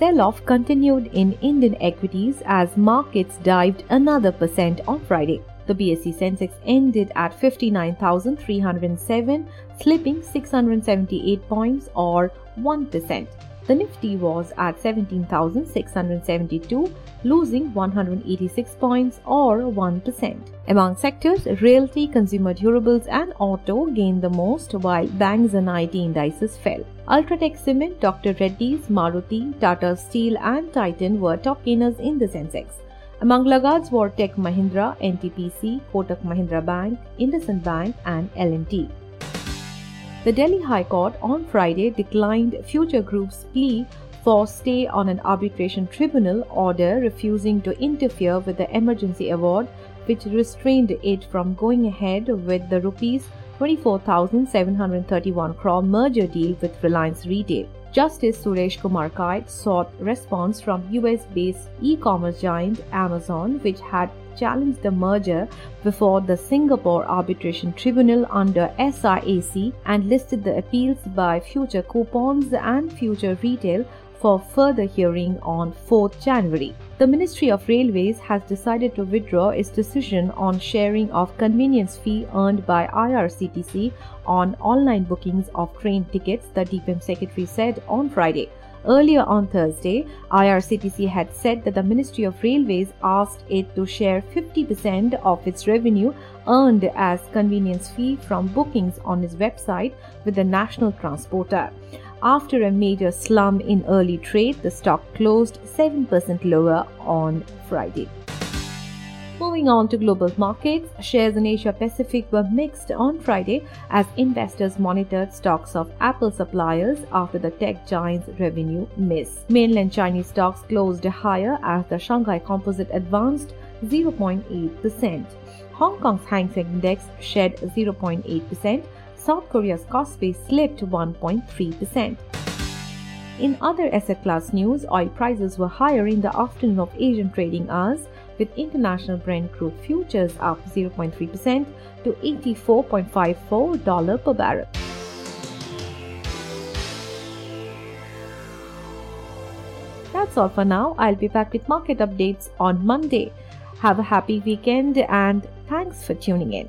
Sell-off continued in Indian equities as markets dived another percent on Friday. The BSE Sensex ended at 59,307, slipping 678 points or 1%. The Nifty was at 17,672, losing 186 points or 1%. Among sectors, realty, consumer durables, and auto gained the most, while banks and IT indices fell. Ultratech Cement, Dr. Reddy's, Maruti, Tata Steel, and Titan were top gainers in the Sensex. Among laggards were Tech Mahindra, NTPC, Kotak Mahindra Bank, IndusInd Bank, and L&T. The Delhi High Court on Friday declined Future Group's plea for stay on an arbitration tribunal order refusing to interfere with the emergency award which restrained it from going ahead with the rupees 24,731 crore merger deal with Reliance Retail. Justice Suresh Kumar Kait sought response from US based e commerce giant Amazon, which had challenged the merger before the Singapore Arbitration Tribunal under SIAC and listed the appeals by Future Coupons and Future Retail for further hearing on 4th January. The Ministry of Railways has decided to withdraw its decision on sharing of convenience fee earned by IRCTC on online bookings of train tickets, the DIPAM secretary said on Friday. Earlier on Thursday, IRCTC had said that the Ministry of Railways asked it to share 50% of its revenue earned as convenience fee from bookings on its website with the national transporter. After a major slump in early trade, the stock closed 7% lower on Friday. Moving on to global markets, shares in Asia Pacific were mixed on Friday as investors monitored stocks of Apple suppliers after the tech giant's revenue miss. Mainland Chinese stocks closed higher as the Shanghai Composite advanced 0.8%. Hong Kong's Hang Seng Index shed 0.8%. South Korea's Kospi slipped 1.3%. In other asset class news, oil prices were higher in the afternoon of Asian trading hours with international Brent crude futures up 0.3% to $84.54 per barrel. That's all for now. I'll be back with market updates on Monday. Have a happy weekend and thanks for tuning in.